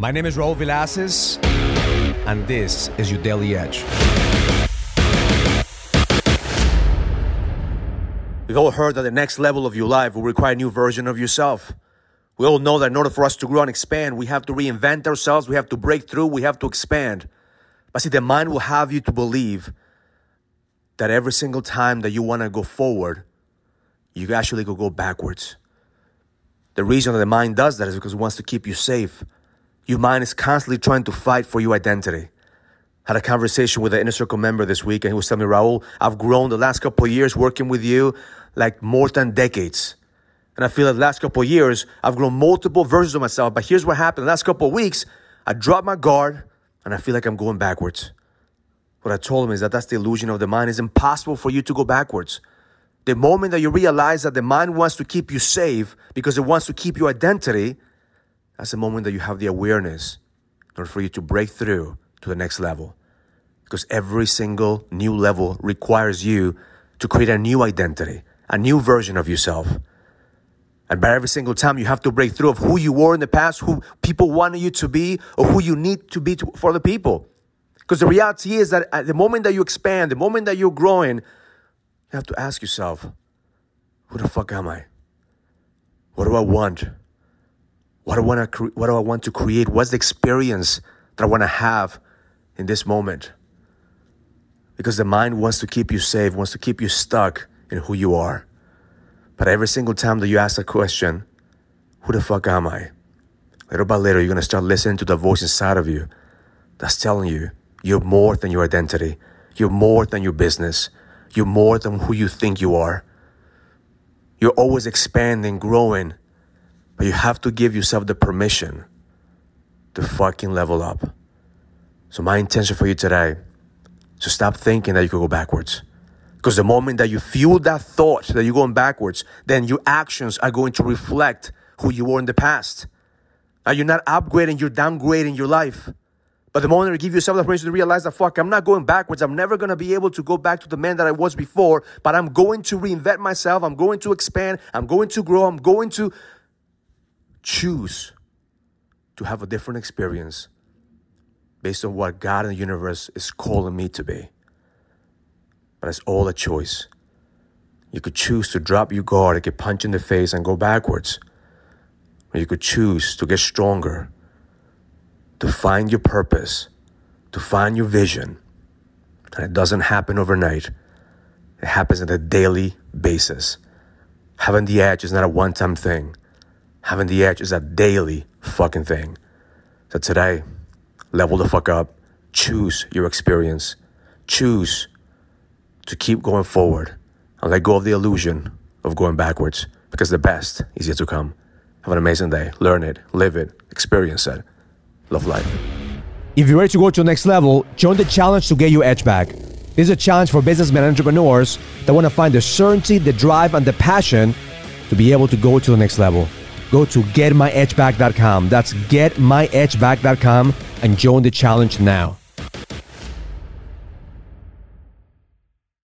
My name is Raul Villacis, and this is your Daily Edge. We've all heard that the next level of your life will require a new version of yourself. We all know that in order for us to grow and expand, we have to reinvent ourselves, we have to break through, we have to expand. But see, the mind will have you to believe that every single time that you want to go forward, you actually go go backwards. The reason that the mind does that is because it wants to keep you safe. Your mind is constantly trying to fight for your identity. Had a conversation with an inner circle member this week, and he was telling me, Raul, I've grown the last couple of years working with you like more than decades. And I feel that the last couple of years, I've grown multiple versions of myself. But here's what happened. The last couple of weeks, I dropped my guard and I feel like I'm going backwards. What I told him is that that's the illusion of the mind. It's impossible for you to go backwards. The moment that you realize that the mind wants to keep you safe because it wants to keep your identity, that's the moment that you have the awareness in order for you to break through to the next level. Because every single new level requires you to create a new identity, a new version of yourself. And by every single time you have to break through of who you were in the past, who people wanted you to be, or who you need to be to, for the people. Because the reality is that at the moment that you expand, the moment that you're growing, you have to ask yourself, who the fuck am I? What do I want? What do I want to, cre- what do I want to create? What's the experience that I want to have in this moment? Because the mind wants to keep you safe, wants to keep you stuck in who you are. But every single time that you ask a question, who the fuck am I? Little by little, you're gonna start listening to the voice inside of you that's telling you you're more than your identity. You're more than your business. You're more than who you think you are. You're always expanding, growing, but you have to give yourself the permission to fucking level up. So, my intention for you today is to stop thinking that you could go backwards. Because the moment that you fuel that thought that you're going backwards, then your actions are going to reflect who you were in the past. Now you're not upgrading, you're downgrading your life. But the moment you give yourself the permission to realize that, fuck, I'm not going backwards. I'm never to be able to go back to the man that I was before, but I'm going to reinvent myself. I'm going to expand. I'm going to grow. I'm going to choose to have a different experience based on what God and the universe is calling me to be. But it's all a choice. You could choose to drop your guard, and get punched in the face, and go backwards. Or you could choose to get stronger, to find your purpose, to find your vision. And it doesn't happen overnight, it happens on a daily basis. Having the edge is not a one time thing, having the edge is a daily fucking thing. So today, level the fuck up, choose your experience, choose to keep going forward and let go of the illusion of going backwards because the best is yet to come. Have an amazing day. Learn it, live it, experience it. Love life. If you're ready to go to the next level, join the challenge to get your edge back. This is a challenge for businessmen and entrepreneurs that want to find the certainty, the drive, and the passion to be able to go to the next level. Go to getmyedgeback.com. That's getmyedgeback.com and join the challenge now.